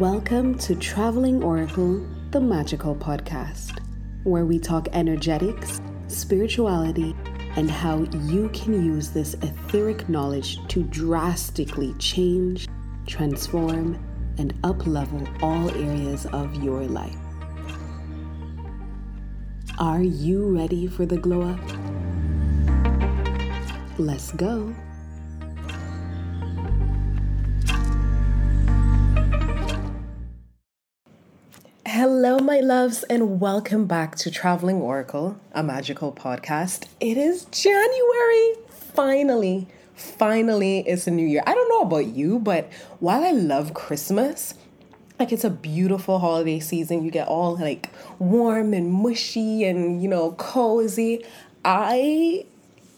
Welcome to Traveling Oracle, the magical podcast, where we talk energetics, spirituality, and how you can use this etheric knowledge to drastically change, transform, and uplevel all areas of your life. Are you ready for the glow up? Let's go. My loves, and welcome back to Traveling Oracle, a magical podcast. It is January. Finally, finally, it's a new year. I don't know about you, but while I love Christmas, like it's a beautiful holiday season. You get all like warm and mushy and, you know, cozy. I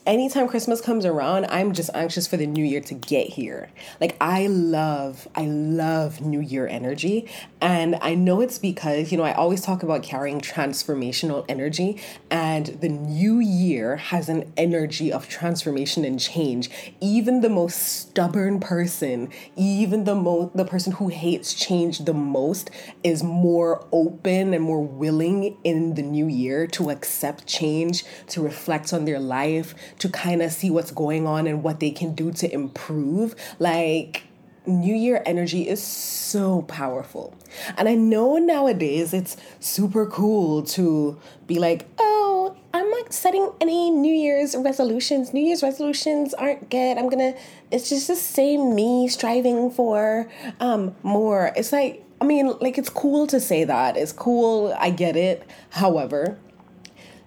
anytime Christmas comes around, I'm just anxious for the new year to get here. Like I love, I love new year energy. And I know it's because, you know, I always talk about carrying transformational energy and the new year has an energy of transformation and change. Even the most stubborn person, even the most the person who hates change the most is more open and more willing in the new year to accept change, to reflect on their life, to kind of see what's going on and what they can do to improve. Like, New Year energy is so powerful. And I know nowadays it's super cool to be like, oh, I'm not setting any New Year's resolutions. New Year's resolutions aren't good. I'm gonna, it's just the same me striving for um, more. It's like, I mean, like, it's cool to say that. It's cool. I get it. However,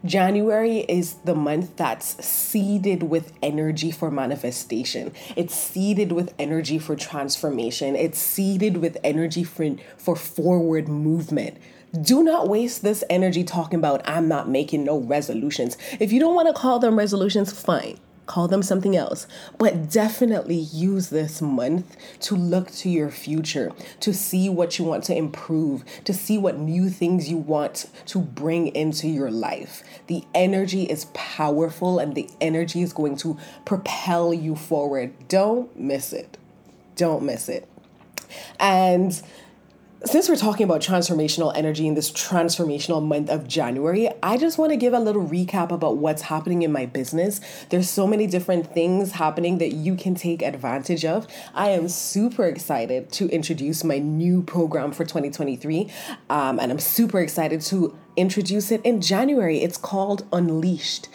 January is the month that's seeded with energy for manifestation. It's seeded with energy for transformation. It's seeded with energy for, for forward movement. Do not waste this energy talking about, I'm not making no resolutions. If you don't want to call them resolutions, fine call them something else, but definitely use this month to look to your future, to see what you want to improve, to see what new things you want to bring into your life. The energy is powerful and the energy is going to propel you forward. Don't miss it. Don't miss it. And since we're talking about transformational energy in this transformational month of January, I just want to give a little recap about what's happening in my business. There's so many different things happening that you can take advantage of. I am super excited to introduce my new program for 2023, um, and I'm super excited to introduce it in January. It's called Unleashed.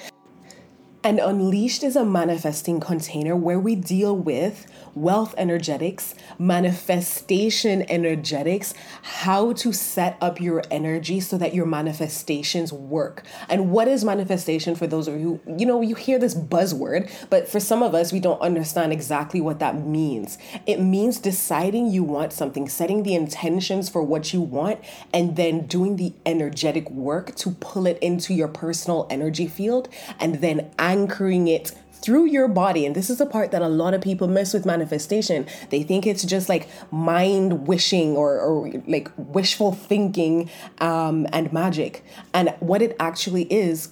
And Unleashed is a manifesting container where we deal with wealth energetics, manifestation energetics, how to set up your energy so that your manifestations work. And what is manifestation for those of you, you know, you hear this buzzword, but for some of us, we don't understand exactly what that means. It means deciding you want something, setting the intentions for what you want, and then doing the energetic work to pull it into your personal energy field and then anchoring it through your body. And this is the part that a lot of people miss with manifestation. They think it's just like mind wishing or, or like wishful thinking um, and magic. And what it actually is,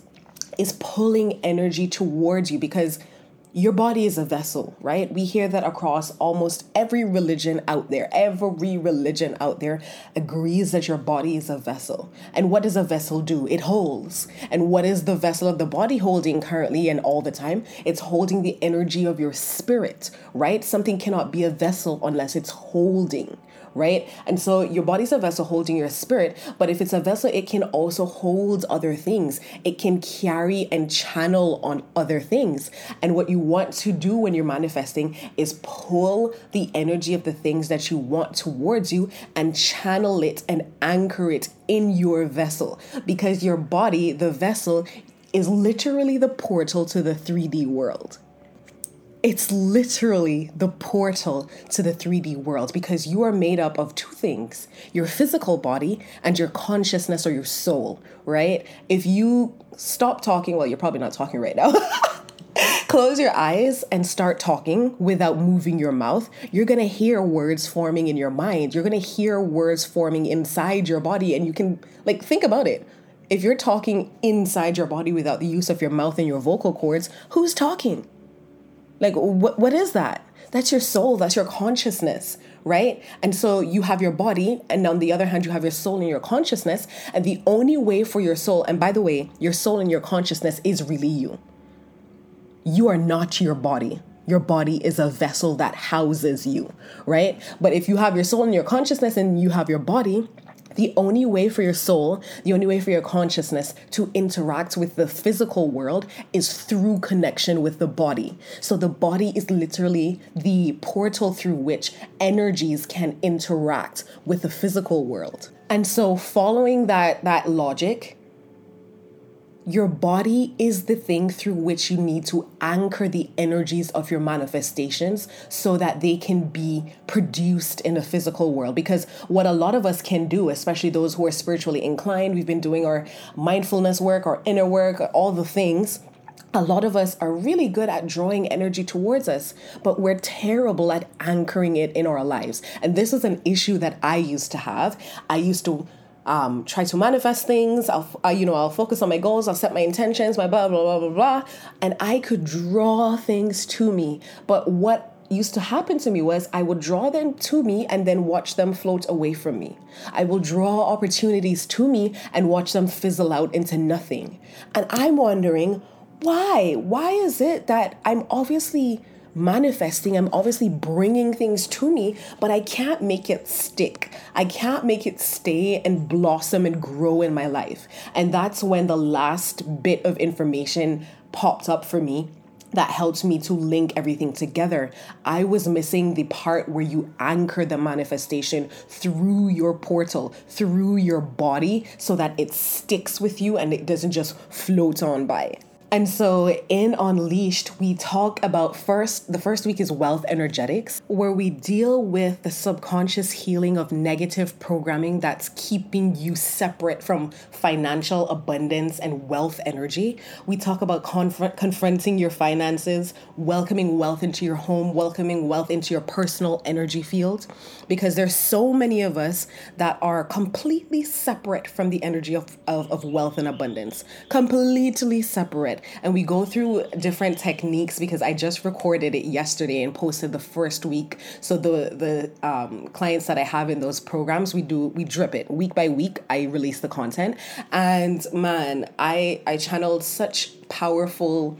is pulling energy towards you because your body is a vessel, right? We hear that across almost every religion out there. Every religion out there agrees that your body is a vessel. And what does a vessel do? It holds. And what is the vessel of the body holding currently and all the time? It's holding the energy of your spirit, right? Something cannot be a vessel unless it's holding right? And so your body's a vessel holding your spirit, but if it's a vessel, it can also hold other things. It can carry and channel on other things. And what you want to do when you're manifesting is pull the energy of the things that you want towards you and channel it and anchor it in your vessel because your body, the vessel, is literally the portal to the 3D world. It's literally the portal to the 3D world because you are made up of two things your physical body and your consciousness or your soul, right? If you stop talking, well, you're probably not talking right now. Close your eyes and start talking without moving your mouth. You're gonna hear words forming in your mind. You're gonna hear words forming inside your body, and you can, like, think about it. If you're talking inside your body without the use of your mouth and your vocal cords, who's talking? Like what what is that? That's your soul, that's your consciousness, right? And so you have your body, and on the other hand, you have your soul and your consciousness. And the only way for your soul, and by the way, your soul and your consciousness is really you. You are not your body. Your body is a vessel that houses you, right? But if you have your soul and your consciousness and you have your body, the only way for your soul, the only way for your consciousness to interact with the physical world is through connection with the body. So the body is literally the portal through which energies can interact with the physical world. And so following that that logic, your body is the thing through which you need to anchor the energies of your manifestations so that they can be produced in the physical world. Because what a lot of us can do, especially those who are spiritually inclined, we've been doing our mindfulness work, our inner work, all the things. A lot of us are really good at drawing energy towards us, but we're terrible at anchoring it in our lives. And this is an issue that I used to have. I used to um, try to manifest things. I'll, I, you know, I'll focus on my goals. I'll set my intentions, my blah, blah, blah, blah, blah. And I could draw things to me. But what used to happen to me was I would draw them to me and then watch them float away from me. I will draw opportunities to me and watch them fizzle out into nothing. And I'm wondering, why? Why is it that I'm obviously manifesting. I'm obviously bringing things to me, but I can't make it stick. I can't make it stay and blossom and grow in my life. And that's when the last bit of information popped up for me that helped me to link everything together. I was missing the part where you anchor the manifestation through your portal, through your body, so that it sticks with you and it doesn't just float on by. And so in Unleashed, we talk about first, the first week is wealth energetics, where we deal with the subconscious healing of negative programming that's keeping you separate from financial abundance and wealth energy. We talk about conf- confronting your finances, welcoming wealth into your home, welcoming wealth into your personal energy field, because there's so many of us that are completely separate from the energy of, of, of wealth and abundance, completely separate and we go through different techniques because I just recorded it yesterday and posted the first week. So the the um, clients that I have in those programs, we do we drip it week by week. I release the content, and man, I I channeled such powerful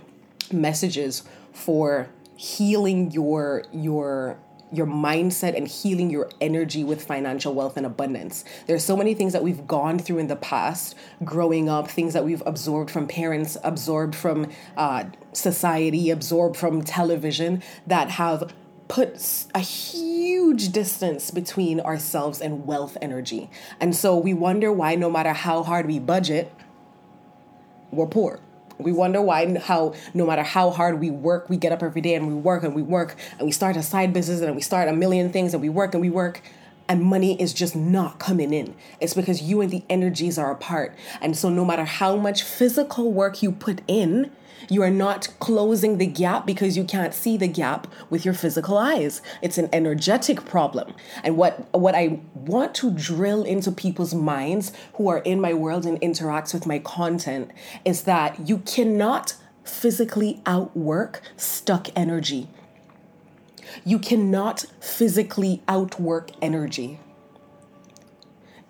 messages for healing your your your mindset and healing your energy with financial wealth and abundance. There's so many things that we've gone through in the past, growing up, things that we've absorbed from parents, absorbed from uh, society, absorbed from television that have put a huge distance between ourselves and wealth energy. And so we wonder why, no matter how hard we budget, we're poor we wonder why how no matter how hard we work, we get up every day and we work and we work and we start a side business and we start a million things and we work and we work and money is just not coming in. It's because you and the energies are apart. And so no matter how much physical work you put in, you are not closing the gap because you can't see the gap with your physical eyes. It's an energetic problem. And what what I want to drill into people's minds who are in my world and interact with my content is that you cannot physically outwork stuck energy. You cannot physically outwork energy.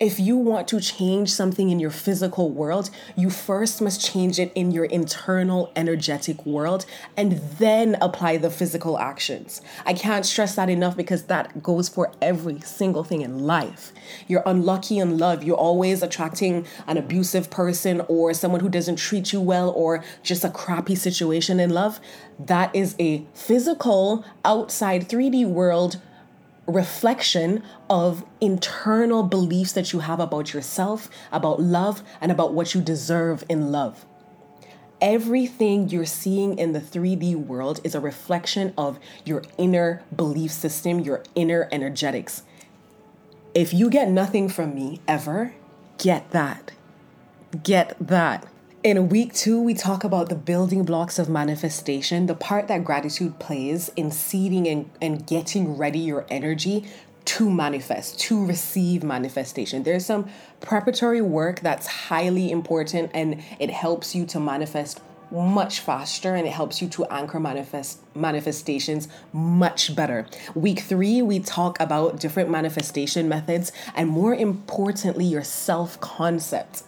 If you want to change something in your physical world, you first must change it in your internal energetic world and then apply the physical actions. I can't stress that enough because that goes for every single thing in life. You're unlucky in love, you're always attracting an abusive person or someone who doesn't treat you well or just a crappy situation in love. That is a physical, outside 3D world reflection of internal beliefs that you have about yourself, about love, and about what you deserve in love. Everything you're seeing in the 3D world is a reflection of your inner belief system, your inner energetics. If you get nothing from me ever, get that. Get that. In week two, we talk about the building blocks of manifestation, the part that gratitude plays in seeding and, and getting ready your energy to manifest, to receive manifestation. There's some preparatory work that's highly important and it helps you to manifest much faster and it helps you to anchor manifest manifestations much better. Week 3 we talk about different manifestation methods and more importantly your self-concept.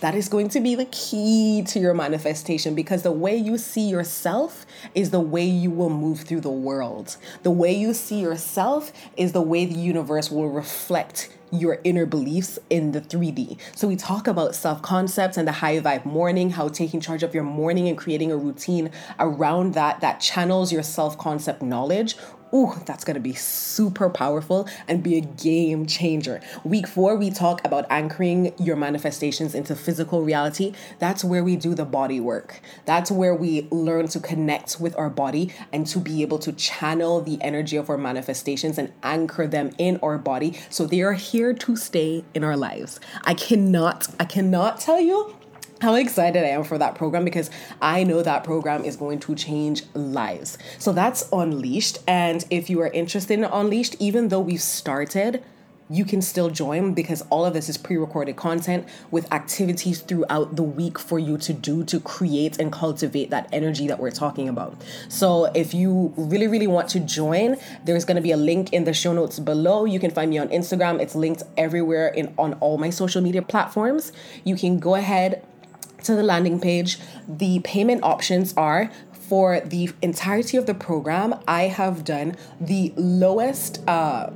That is going to be the key to your manifestation because the way you see yourself is the way you will move through the world. The way you see yourself is the way the universe will reflect your inner beliefs in the 3D. So we talk about self-concepts and the high vibe morning, how taking charge of your morning and creating a routine around that that channels your self-concept knowledge Ooh, that's gonna be super powerful and be a game changer. Week four, we talk about anchoring your manifestations into physical reality. That's where we do the body work. That's where we learn to connect with our body and to be able to channel the energy of our manifestations and anchor them in our body so they are here to stay in our lives. I cannot, I cannot tell you how excited I am for that program because I know that program is going to change lives. So that's Unleashed. And if you are interested in Unleashed, even though we've started, you can still join because all of this is pre recorded content with activities throughout the week for you to do to create and cultivate that energy that we're talking about. So, if you really, really want to join, there's going to be a link in the show notes below. You can find me on Instagram, it's linked everywhere in on all my social media platforms. You can go ahead to the landing page. The payment options are for the entirety of the program, I have done the lowest uh,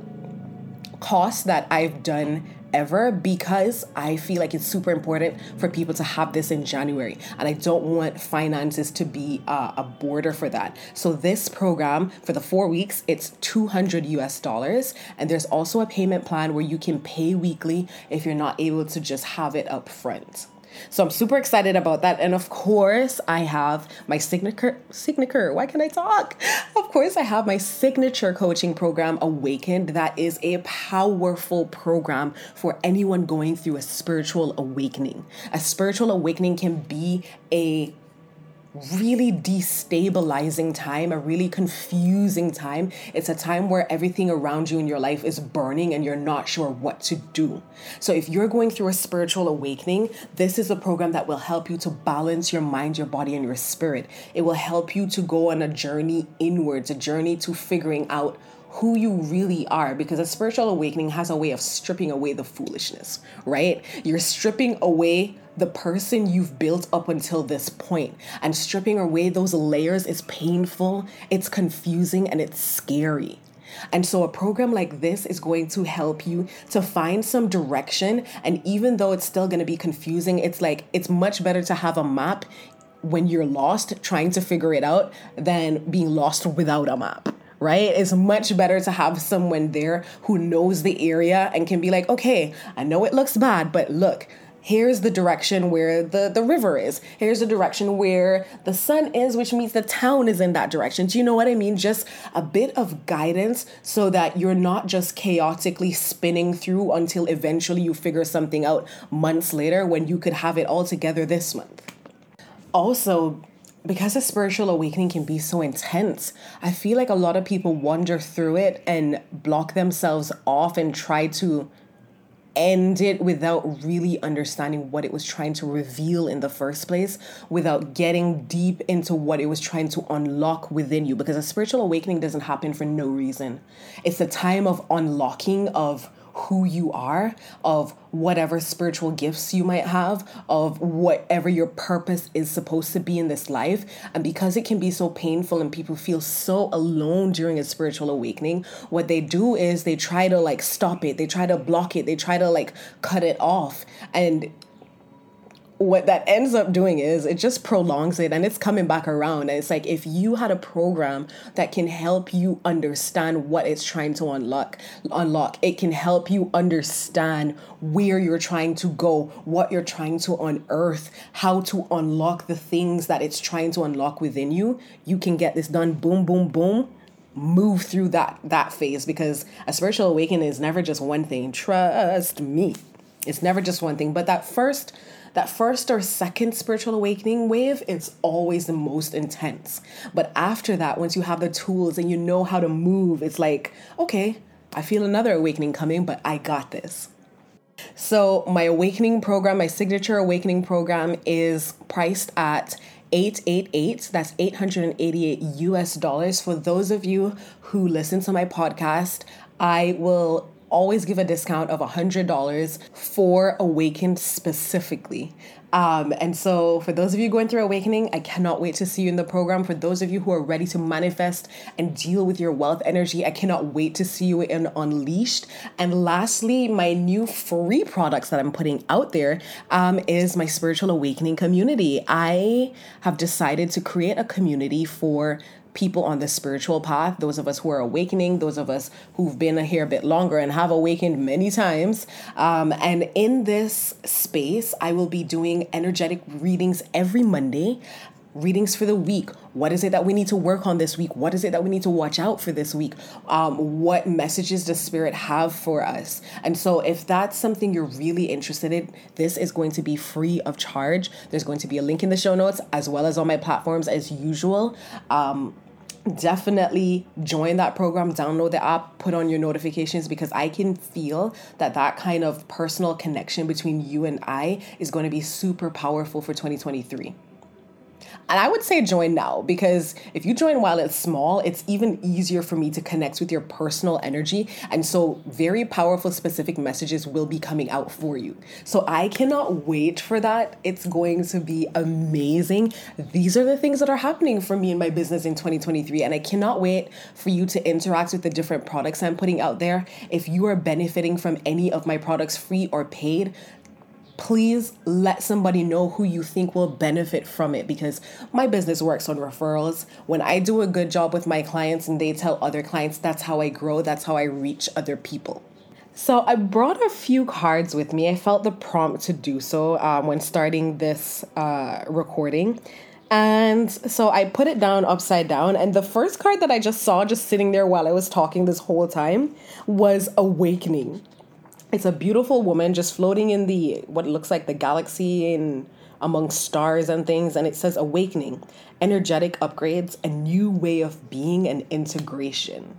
cost that I've done ever because I feel like it's super important for people to have this in January. And I don't want finances to be uh, a border for that. So, this program for the four weeks, it's 200 US dollars. And there's also a payment plan where you can pay weekly if you're not able to just have it up front. So I'm super excited about that. And of course, I have my signature signature. Why can I talk? Of course, I have my signature coaching program Awakened. That is a powerful program for anyone going through a spiritual awakening. A spiritual awakening can be a really destabilizing time, a really confusing time. It's a time where everything around you in your life is burning and you're not sure what to do. So, if you're going through a spiritual awakening, this is a program that will help you to balance your mind, your body, and your spirit. It will help you to go on a journey inwards, a journey to figuring out who you really are because a spiritual awakening has a way of stripping away the foolishness, right? You're stripping away the person you've built up until this point and stripping away those layers is painful, it's confusing, and it's scary. And so, a program like this is going to help you to find some direction. And even though it's still going to be confusing, it's like it's much better to have a map when you're lost trying to figure it out than being lost without a map right? It's much better to have someone there who knows the area and can be like, okay, I know it looks bad, but look, here's the direction where the, the river is. Here's the direction where the sun is, which means the town is in that direction. Do you know what I mean? Just a bit of guidance so that you're not just chaotically spinning through until eventually you figure something out months later when you could have it all together this month. Also, because a spiritual awakening can be so intense, I feel like a lot of people wander through it and block themselves off and try to end it without really understanding what it was trying to reveal in the first place, without getting deep into what it was trying to unlock within you. Because a spiritual awakening doesn't happen for no reason. It's a time of unlocking of who you are, of whatever spiritual gifts you might have, of whatever your purpose is supposed to be in this life. And because it can be so painful and people feel so alone during a spiritual awakening, what they do is they try to like stop it, they try to block it, they try to like cut it off. And what that ends up doing is it just prolongs it and it's coming back around. And it's like if you had a program that can help you understand what it's trying to unlock, unlock, it can help you understand where you're trying to go, what you're trying to unearth, how to unlock the things that it's trying to unlock within you. You can get this done. Boom, boom, boom move through that that phase because a spiritual awakening is never just one thing trust me it's never just one thing but that first that first or second spiritual awakening wave, it's always the most intense. But after that, once you have the tools and you know how to move, it's like, okay, I feel another awakening coming, but I got this. So, my awakening program, my signature awakening program, is priced at 888. That's 888 US dollars. For those of you who listen to my podcast, I will always give a discount of $100 for Awakened specifically. Um, and so, for those of you going through awakening, I cannot wait to see you in the program. For those of you who are ready to manifest and deal with your wealth energy, I cannot wait to see you in Unleashed. And lastly, my new free products that I'm putting out there um, is my spiritual awakening community. I have decided to create a community for people on the spiritual path, those of us who are awakening, those of us who've been here a bit longer and have awakened many times. Um, and in this space, I will be doing energetic readings every Monday readings for the week. What is it that we need to work on this week? What is it that we need to watch out for this week? Um, what messages does Spirit have for us? And so, if that's something you're really interested in, this is going to be free of charge. There's going to be a link in the show notes as well as on my platforms as usual. Um, definitely join that program download the app put on your notifications because i can feel that that kind of personal connection between you and i is going to be super powerful for 2023 and I would say join now because if you join while it's small, it's even easier for me to connect with your personal energy. And so, very powerful, specific messages will be coming out for you. So, I cannot wait for that. It's going to be amazing. These are the things that are happening for me in my business in 2023. And I cannot wait for you to interact with the different products I'm putting out there. If you are benefiting from any of my products, free or paid, please let somebody know who you think will benefit from it because my business works on referrals. When I do a good job with my clients and they tell other clients, that's how I grow, that's how I reach other people. So I brought a few cards with me. I felt the prompt to do so um, when starting this uh, recording. And so I put it down upside down. And the first card that I just saw just sitting there while I was talking this whole time was Awakening. It's a beautiful woman just floating in the what looks like the galaxy and among stars and things and it says awakening, energetic upgrades, a new way of being and integration.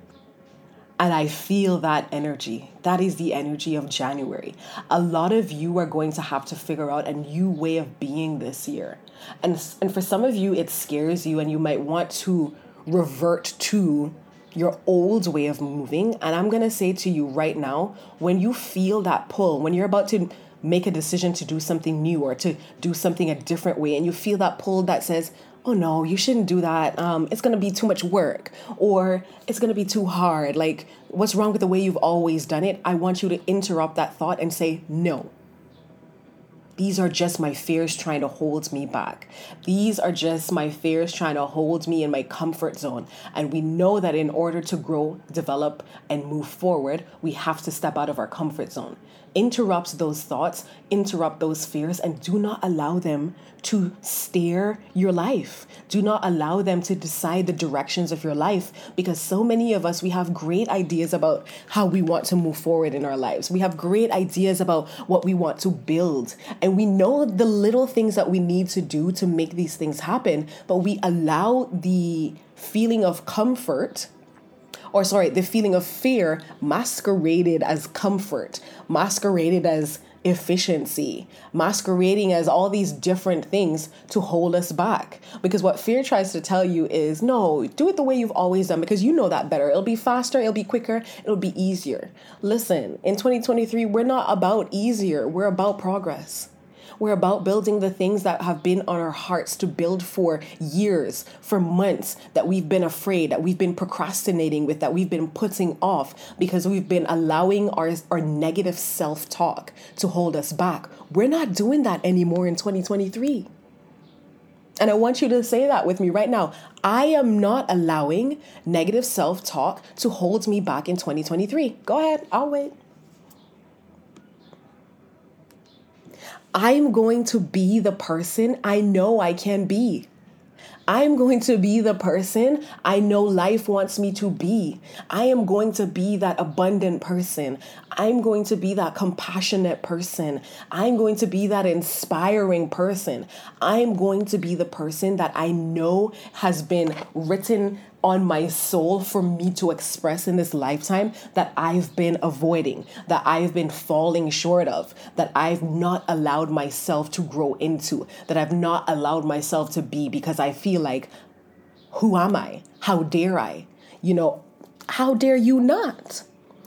And I feel that energy. That is the energy of January. A lot of you are going to have to figure out a new way of being this year. And, and for some of you, it scares you, and you might want to revert to your old way of moving. And I'm going to say to you right now when you feel that pull, when you're about to make a decision to do something new or to do something a different way, and you feel that pull that says, oh no, you shouldn't do that. Um, it's going to be too much work or it's going to be too hard. Like, what's wrong with the way you've always done it? I want you to interrupt that thought and say, no, these are just my fears trying to hold me back. These are just my fears trying to hold me in my comfort zone. And we know that in order to grow, develop, and move forward, we have to step out of our comfort zone interrupt those thoughts, interrupt those fears, and do not allow them to steer your life. Do not allow them to decide the directions of your life because so many of us, we have great ideas about how we want to move forward in our lives. We have great ideas about what we want to build, and we know the little things that we need to do to make these things happen, but we allow the feeling of comfort or sorry, the feeling of fear masqueraded as comfort, masqueraded as efficiency, masquerading as all these different things to hold us back. Because what fear tries to tell you is no, do it the way you've always done because you know that better. It'll be faster, it'll be quicker, it'll be easier. Listen, in 2023, we're not about easier, we're about progress. We're about building the things that have been on our hearts to build for years, for months, that we've been afraid, that we've been procrastinating with, that we've been putting off because we've been allowing our, our negative self talk to hold us back. We're not doing that anymore in 2023. And I want you to say that with me right now. I am not allowing negative self talk to hold me back in 2023. Go ahead, I'll wait. I'm going to be the person I know I can be. I'm going to be the person I know life wants me to be. I am going to be that abundant person. I'm going to be that compassionate person. I'm going to be that inspiring person. I'm going to be the person that I know has been written on my soul for me to express in this lifetime that I've been avoiding, that I've been falling short of, that I've not allowed myself to grow into, that I've not allowed myself to be because I feel like, who am I? How dare I? You know, how dare you not?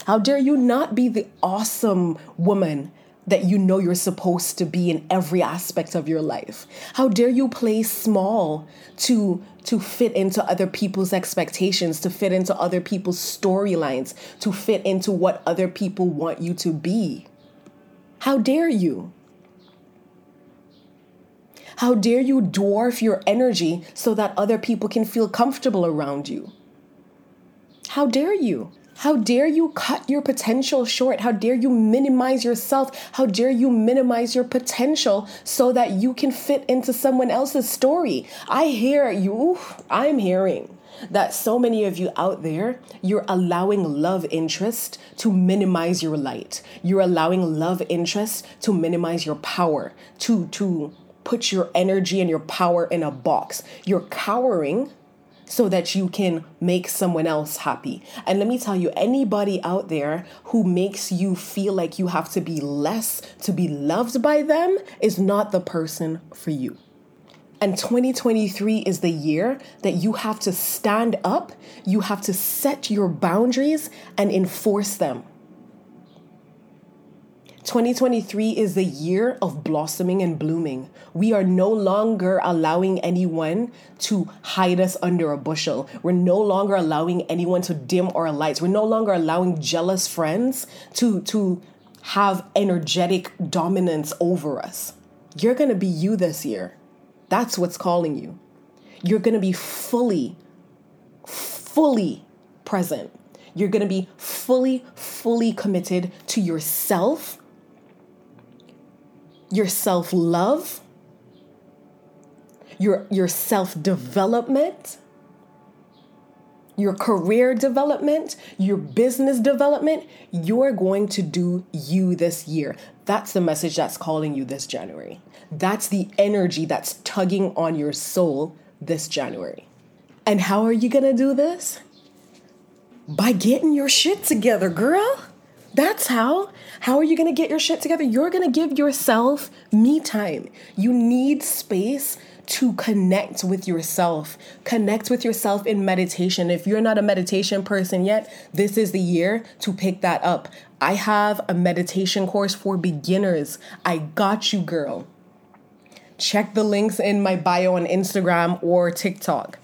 How dare you not be the awesome woman that you know you're supposed to be in every aspect of your life? How dare you play small to to fit into other people's expectations, to fit into other people's storylines, to fit into what other people want you to be? How dare you? How dare you dwarf your energy so that other people can feel comfortable around you? How dare you? How dare you cut your potential short? How dare you minimize yourself? How dare you minimize your potential so that you can fit into someone else's story? I hear you, I'm hearing that so many of you out there, you're allowing love interest to minimize your light. You're allowing love interest to minimize your power, to to put your energy and your power in a box. You're cowering so that you can make someone else happy. And let me tell you, anybody out there who makes you feel like you have to be less to be loved by them is not the person for you. And 2023 is the year that you have to stand up, you have to set your boundaries and enforce them. 2023 is the year of blossoming and blooming. We are no longer allowing anyone to hide us under a bushel. We're no longer allowing anyone to dim our lights. We're no longer allowing jealous friends to, to have energetic dominance over us. You're going to be you this year. That's what's calling you. You're going to be fully, fully present. You're going to be fully, fully committed to yourself your self love, your, your self development, your career development, your business development, you're going to do you this year. That's the message that's calling you this January. That's the energy that's tugging on your soul this January. And how are you gonna do this? By getting your shit together, girl. That's how. How are you going to get your shit together? You're going to give yourself me time. You need space to connect with yourself. Connect with yourself in meditation. If you're not a meditation person yet, this is the year to pick that up. I have a meditation course for beginners. I got you, girl. Check the links in my bio on Instagram or TikTok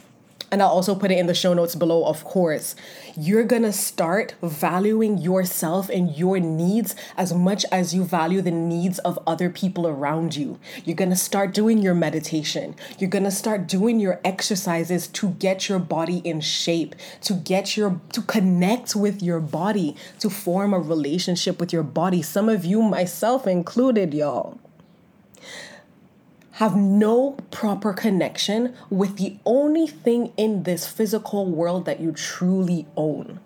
and I'll also put it in the show notes below, of course. You're gonna start valuing yourself and your needs as much as you value the needs of other people around you. You're gonna start doing your meditation. You're gonna start doing your exercises to get your body in shape, to get your, to connect with your body, to form a relationship with your body. Some of you, myself included, y'all have no proper connection with the only thing in this physical world that you truly own.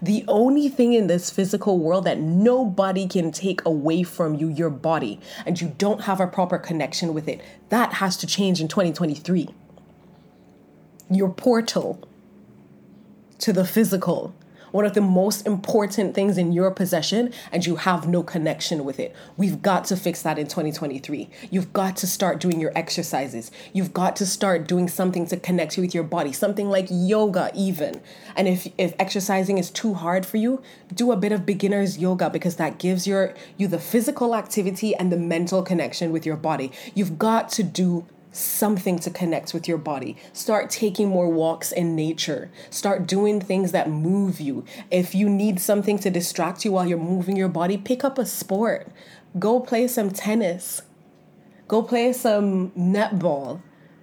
The only thing in this physical world that nobody can take away from you, your body, and you don't have a proper connection with it, that has to change in 2023. Your portal to the physical one of the most important things in your possession and you have no connection with it. We've got to fix that in 2023. You've got to start doing your exercises. You've got to start doing something to connect you with your body, something like yoga even. And if if exercising is too hard for you, do a bit of beginner's yoga because that gives your you the physical activity and the mental connection with your body. You've got to do something to connect with your body. Start taking more walks in nature. Start doing things that move you. If you need something to distract you while you're moving your body, pick up a sport. Go play some tennis. Go play some netball.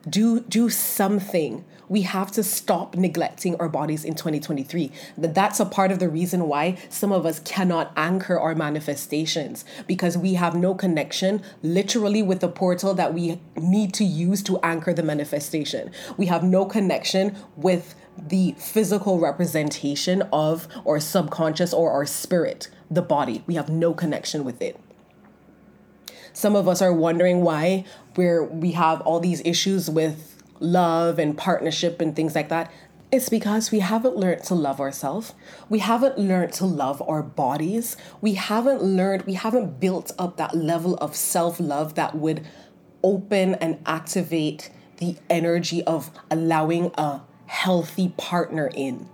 Do do something we have to stop neglecting our bodies in 2023. That's a part of the reason why some of us cannot anchor our manifestations because we have no connection literally with the portal that we need to use to anchor the manifestation. We have no connection with the physical representation of our subconscious or our spirit, the body. We have no connection with it. Some of us are wondering why we're we have all these issues with love and partnership and things like that, it's because we haven't learned to love ourselves. We haven't learned to love our bodies. We haven't learned, we haven't built up that level of self love that would open and activate the energy of allowing a healthy partner in.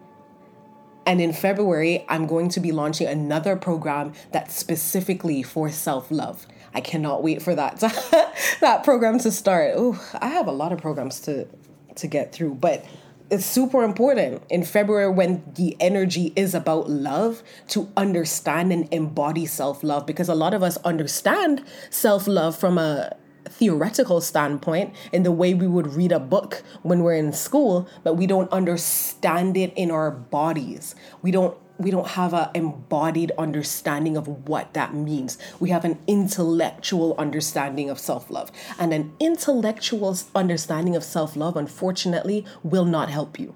And in February, I'm going to be launching another program that's specifically for self love. I cannot wait for that that program to start. Oh, I have a lot of programs to to get through, but it's super important in February when the energy is about love to understand and embody self love because a lot of us understand self love from a theoretical standpoint in the way we would read a book when we're in school, but we don't understand it in our bodies. We don't we don't have an embodied understanding of what that means. We have an intellectual understanding of self love. And an intellectual understanding of self love, unfortunately, will not help you.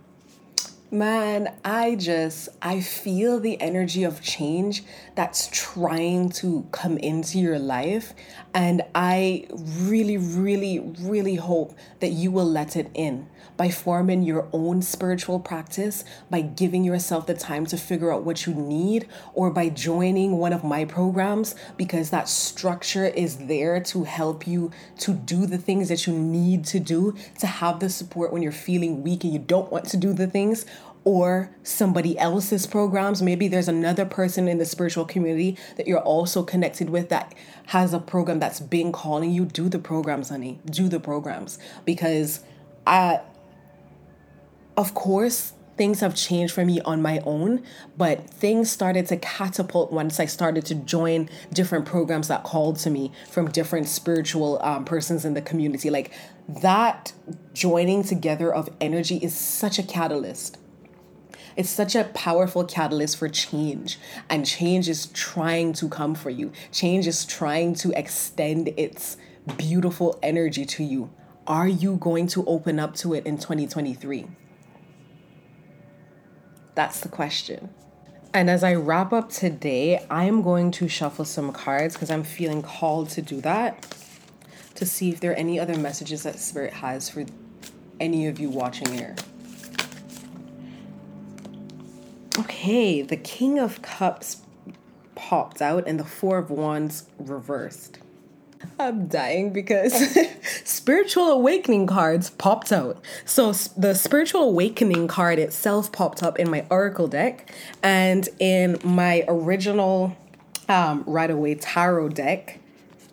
Man, I just, I feel the energy of change that's trying to come into your life. And I really, really, really hope that you will let it in by forming your own spiritual practice, by giving yourself the time to figure out what you need, or by joining one of my programs because that structure is there to help you to do the things that you need to do to have the support when you're feeling weak and you don't want to do the things or somebody else's programs. Maybe there's another person in the spiritual community that you're also connected with that has a program that's been calling you. Do the programs, honey. Do the programs. Because I of course, things have changed for me on my own, but things started to catapult once I started to join different programs that called to me from different spiritual um, persons in the community. Like that joining together of energy is such a catalyst. It's such a powerful catalyst for change. And change is trying to come for you. Change is trying to extend its beautiful energy to you. Are you going to open up to it in 2023? That's the question. And as I wrap up today, I'm going to shuffle some cards because I'm feeling called to do that to see if there are any other messages that Spirit has for any of you watching here. Okay, the King of Cups popped out and the Four of Wands reversed. I'm dying because spiritual awakening cards popped out. So the spiritual awakening card itself popped up in my oracle deck and in my original um, Rider-Waite tarot deck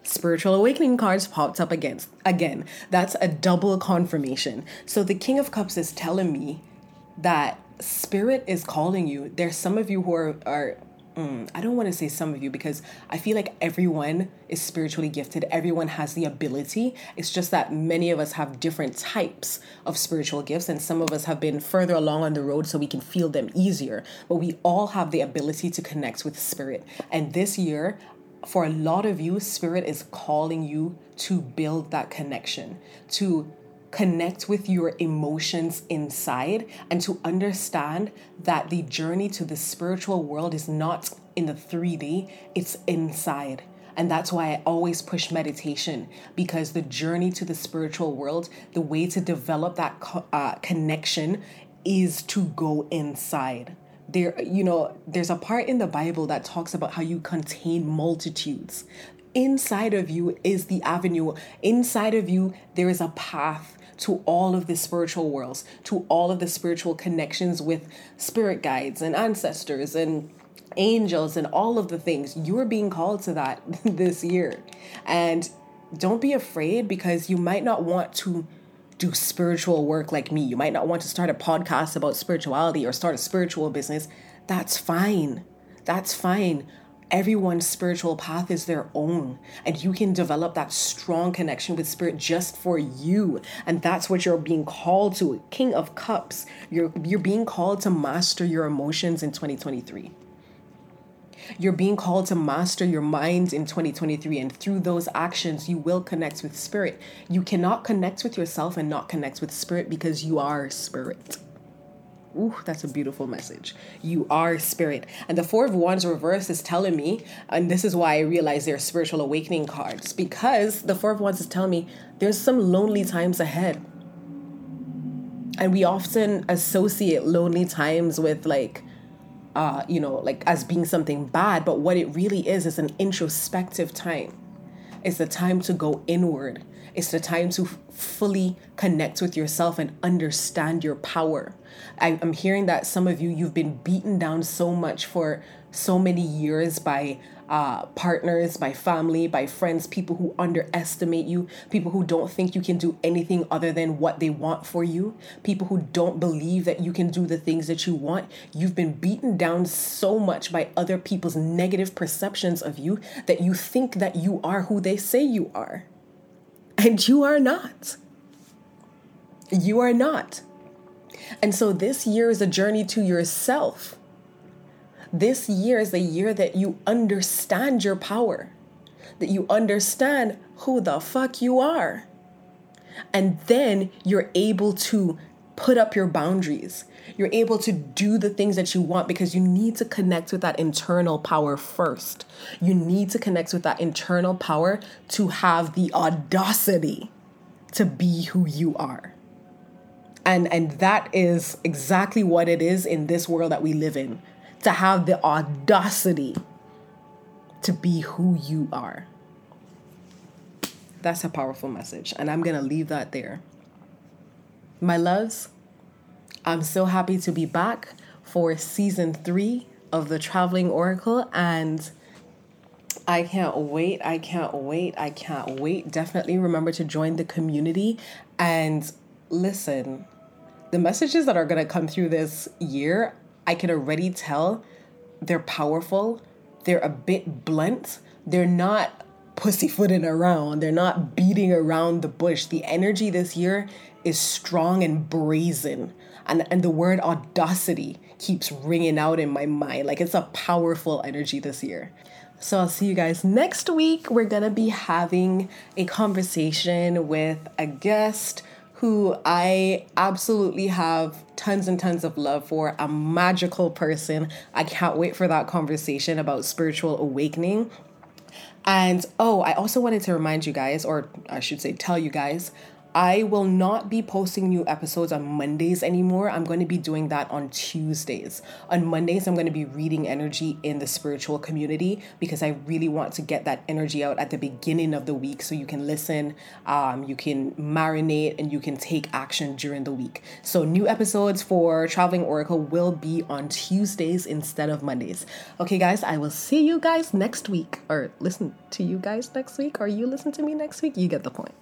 spiritual awakening cards popped up again again that's a double confirmation so the king of cups is telling me that spirit is calling you there's some of you who are, are Mm, I don't want to say some of you because I feel like everyone is spiritually gifted. Everyone has the ability. It's just that many of us have different types of spiritual gifts, and some of us have been further along on the road so we can feel them easier. But we all have the ability to connect with spirit. And this year, for a lot of you, spirit is calling you to build that connection, to connect with your emotions inside and to understand that the journey to the spiritual world is not in the 3D, it's inside. And that's why I always push meditation because the journey to the spiritual world, the way to develop that co- uh, connection is to go inside. There, you know, there's a part in the Bible that talks about how you contain multitudes. Inside of you is the avenue. Inside of you, there is a path to all of the spiritual worlds, to all of the spiritual connections with spirit guides and ancestors and angels and all of the things. You're being called to that this year. And don't be afraid because you might not want to do spiritual work like me. You might not want to start a podcast about spirituality or start a spiritual business. That's fine. That's fine everyone's spiritual path is their own and you can develop that strong connection with spirit just for you. And that's what you're being called to. King of cups you're you're being called to master your emotions in 2023 you're being called to master your mind in 2023 and through those actions you will connect with spirit. You cannot connect with yourself and not connect with spirit because you are spirit Ooh, that's a beautiful message. You are spirit. And the Four of Wands reverse is telling me, and this is why I realize they're spiritual awakening cards, because the Four of Wands is telling me there's some lonely times ahead. And we often associate lonely times with like, uh, you know, like as being something bad, but what it really is is an introspective time. It's the time to go inward. It's the time to fully connect with yourself and understand your power. I, I'm hearing that some of you, you've been beaten down so much for so many years by uh, partners, by family, by friends, people who underestimate you, people who don't think you can do anything other than what they want for you, people who don't believe that you can do the things that you want. You've been beaten down so much by other people's negative perceptions of you that you think that you are who they say you are. And you are not. You are not. And so this year is a journey to yourself this year is the year that you understand your power, that you understand who the fuck you are. And then you're able to put up your boundaries. You're able to do the things that you want because you need to connect with that internal power first. You need to connect with that internal power to have the audacity to be who you are. And and that is exactly what it is in this world that we live in to have the audacity to be who you are. That's a powerful message, and I'm going to leave that there. My loves, I'm so happy to be back for season three of the Traveling Oracle, and I can't wait. I can't wait. I can't wait. Definitely remember to join the community and listen. The messages that are going to come through this year, I can already tell they're powerful, they're a bit blunt, they're not pussyfooting around, they're not beating around the bush. The energy this year is strong and brazen. And, and the word audacity keeps ringing out in my mind. Like it's a powerful energy this year. So I'll see you guys next week. We're gonna be having a conversation with a guest who I absolutely have tons and tons of love for, a magical person. I can't wait for that conversation about spiritual awakening. And oh, I also wanted to remind you guys, or I should say, tell you guys, I will not be posting new episodes on Mondays anymore. I'm going to be doing that on Tuesdays. On Mondays, I'm going to be reading energy in the spiritual community because I really want to get that energy out at the beginning of the week so you can listen, um, you can marinate, and you can take action during the week. So, new episodes for Traveling Oracle will be on Tuesdays instead of Mondays. Okay, guys, I will see you guys next week, or listen to you guys next week, or you listen to me next week. You get the point.